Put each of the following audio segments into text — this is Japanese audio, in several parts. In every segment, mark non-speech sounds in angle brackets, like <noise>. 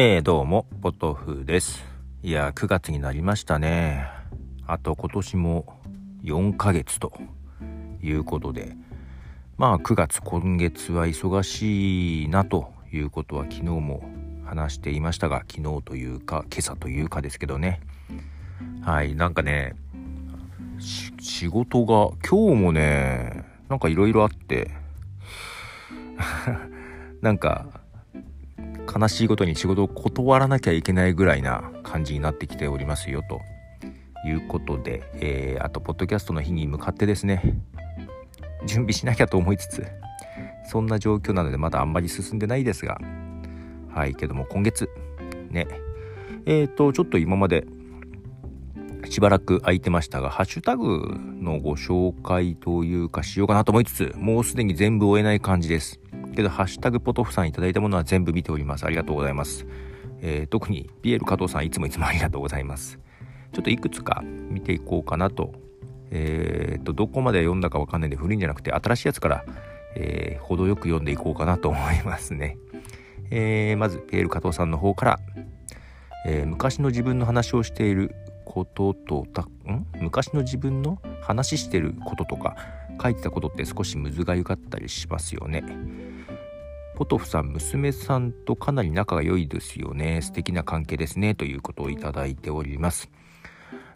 えー、どうも、ポトフです。いや、9月になりましたね。あと今年も4ヶ月ということで、まあ9月今月は忙しいなということは昨日も話していましたが、昨日というか今朝というかですけどね。はい、なんかね、仕事が今日もね、なんかいろいろあって、<laughs> なんか悲しいことに仕事を断らなきゃいけないぐらいな感じになってきておりますよということで、えー、あとポッドキャストの日に向かってですね準備しなきゃと思いつつそんな状況なのでまだあんまり進んでないですがはいけども今月ねえっ、ー、とちょっと今までしばらく空いてましたが、ハッシュタグのご紹介というかしようかなと思いつつ、もうすでに全部終えない感じです。けど、ハッシュタグポトフさんいただいたものは全部見ております。ありがとうございます。えー、特に、ピエール加藤さんいつもいつもありがとうございます。ちょっといくつか見ていこうかなと。えー、と、どこまで読んだかわかんないんで古いんじゃなくて、新しいやつから、えー、程よく読んでいこうかなと思いますね。えー、まず、ピエール加藤さんの方から、えー、昔の自分の話をしていることとたん？昔の自分の話してることとか書いてたことって少しむずがゆかったりしますよね。ポトフさん娘さんとかなり仲が良いですよね。素敵な関係ですね。ということをいただいております。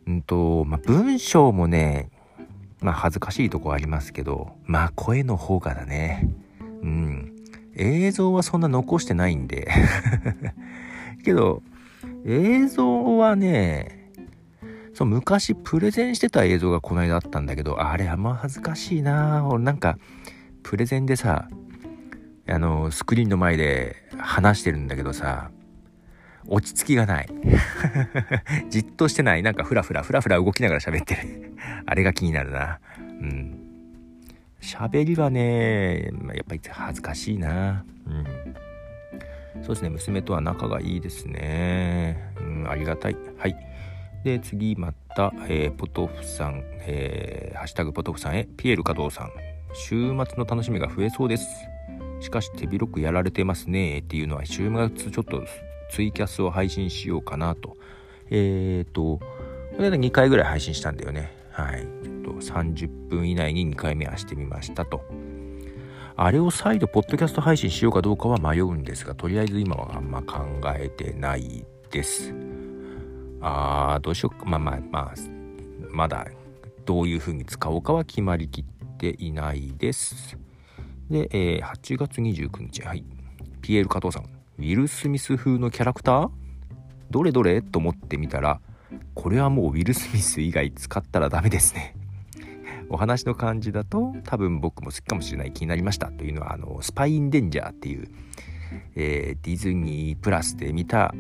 うんとまあ、文章もねまあ恥ずかしいとこありますけどまあ声の方がだね。うん。映像はそんな残してないんで。<laughs> けど映像はねそう、昔プレゼンしてた映像がこの間あったんだけど、あれあんま恥ずかしいな。俺なんか、プレゼンでさ、あの、スクリーンの前で話してるんだけどさ、落ち着きがない。<laughs> じっとしてない。なんかフラフラ、フラフラ動きながら喋ってる。<laughs> あれが気になるな。うん。喋りはね、やっぱり恥ずかしいな。うん。そうですね、娘とは仲がいいですね。うん、ありがたい。はい。で、次また、えー、ポトフさん、えー、ハッシュタグポトフさんへ、ピエール加藤さん、週末の楽しみが増えそうです。しかし手広くやられてますねっていうのは週末ちょっとツイキャスを配信しようかなと。えっ、ー、と、これ2回ぐらい配信したんだよね。はい。ちょっと30分以内に2回目はしてみましたと。あれを再度ポッドキャスト配信しようかどうかは迷うんですが、とりあえず今はあんま考えてないです。あーどうしようかまあまあまあまだどういう風に使おうかは決まりきっていないですで、えー、8月29日はい。ピエール加藤さん。ウィル・スミス風のキャラクター？どれどれ？と思ってみたらこれはもうウィル・スミス以外使ったらダメですね。お話の感じだと多分僕も好きかもしれない気になりました。というのはあのスパイ・ン・デンジャーっていう、えー、ディズニープラスで見た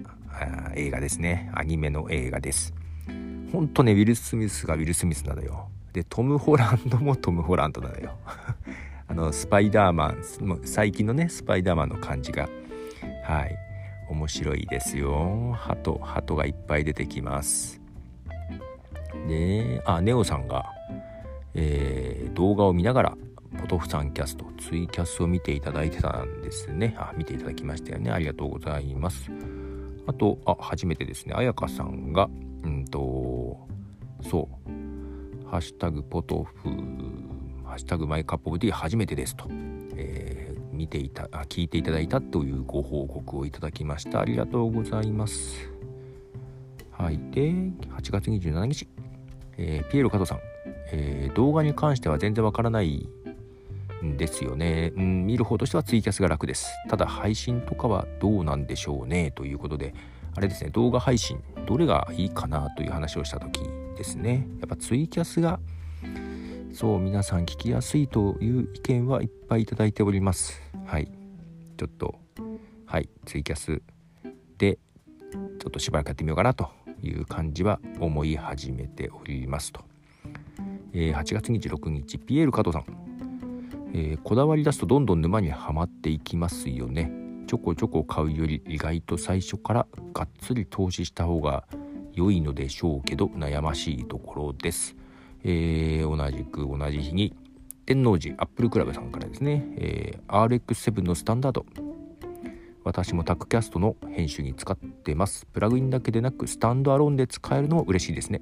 映画ですね。アニメの映画です。ほんとねウィル・スミスがウィル・スミスなのよ。でトム・ホランドもトム・ホランドなのよ。あのスパイダーマン最近のねスパイダーマンの感じがはい面白いですよ。鳩鳩がいっぱい出てきます。であネオさんが、えー、動画を見ながらポトフさんキャストツイキャスを見ていただいてたんですね。あ見ていただきましたよね。ありがとうございます。あと、あ、初めてですね、彩香さんが、うんと、そう、ハッシュタグポトフ、ハッシュタグマイカップオブティー初めてですと、えー、見ていた、あ、聞いていただいたというご報告をいただきました。ありがとうございます。はい。で、8月27日、えー、ピエロ加藤さん、えー、動画に関しては全然わからないんですよね、うん、見る方としてはツイキャスが楽です。ただ配信とかはどうなんでしょうねということで。あれですね動画配信どれがいいかなという話をした時ですね。やっぱツイキャスがそう皆さん聞きやすいという意見はいっぱいいただいております。はい。ちょっとはいツイキャスでちょっとしばらくやってみようかなという感じは思い始めておりますと、えー、8月26日ピエール加藤さん。えー、こだわり出すとどんどん沼にはまっていきますよね。ちょこちょこ買うより意外と最初からがっつり投資した方が良いのでしょうけど悩ましいところです、えー、同じく同じ日に天王寺アップルクラブさんからですね、えー、RX7 のスタンダード。私もタックキャストの編集に使ってます。プラグインだけでなくスタンドアローンで使えるのも嬉しいですね。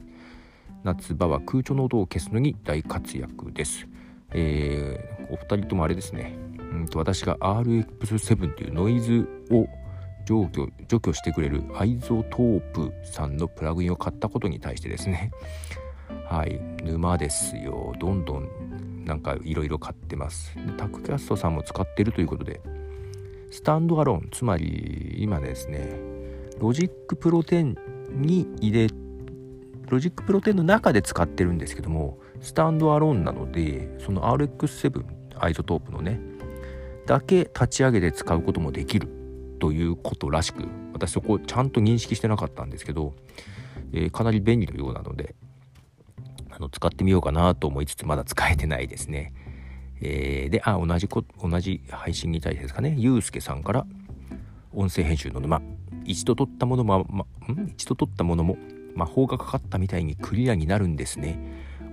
夏場は空調の音を消すのに大活躍です。えー、お二人ともあれですね。うんと私が RX7 っていうノイズを除去除去してくれる iZotope さんのプラグインを買ったことに対してですね。はい。沼ですよ。どんどんなんかいろいろ買ってます。でタクキャストさんも使ってるということで。スタンドアローン。つまり今ですね Logic Pro 10に入れ Logic Pro 10の中で使ってるんですけどもスタンドアローンなのでその RX7 iZotope のねだけ立ち上げて使うこともできるということらしく私そこちゃんと認識してなかったんですけど、えー、かなり便利のようなのでの使ってみようかなと思いつつまだ使えてないですね。えー、であ同じこ同じ配信に対してですかね。ゆうすけさんから音声編集の沼。一度撮ったものも、ま、ん？一度撮ったものも魔法がかかったみたいにクリアになるんですね。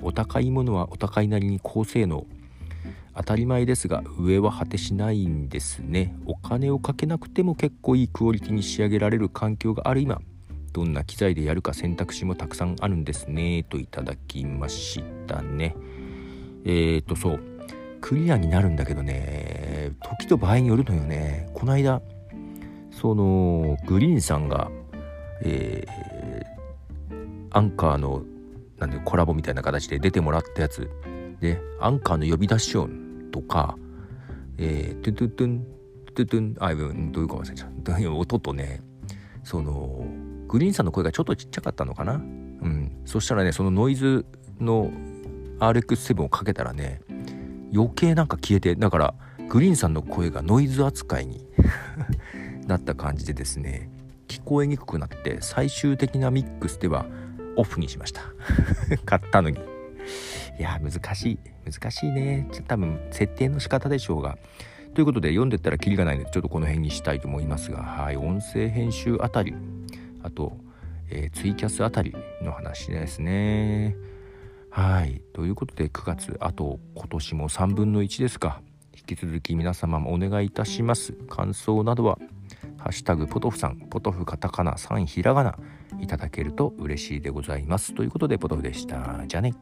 お高いものはお高いなりに高性能。当たり前ですが上は果てしないんですね。お金をかけなくても結構いいクオリティに仕上げられる環境がある今。どんな機材でやるか選択肢もたくさんあるんですねといただきましたね。えーとそう。クリアになるんだけどね時と場合によるのよね。この間そのグリーンさんがえー、アンカーのなんでコラボみたいな形で出てもらったやつ。でアンカーの呼び出し音とか、えー、トゥトゥトゥントゥトゥンあ、どういうか忘れちゃう音とねそのグリーンさんの声がちょっとちっちゃかったのかな？うん。そしたらねそのノイズの RX7 をかけたらね余計なんか消えてだからグリーンさんの声がノイズ扱いに <laughs> なった感じでですね聞こえにくくなって最終的なミックスではオフにしました。<laughs> 買ったのに。いや難しい。難しいね。ちょっと多分設定の仕方でしょうが。ということで読んでったらキリがないのでちょっとこの辺にしたいと思いますが。はい音声編集あたり。あと、えー、ツイキャスあたりの話ですね。はい。ということで9月あと今年も3分の1ですか。引き続き皆様もお願いいたします。感想などはハッシュタグポトフさん。ポトフカタカナ3ひらがな。いただけると嬉しいでございます。ということでポトフでした。じゃあね。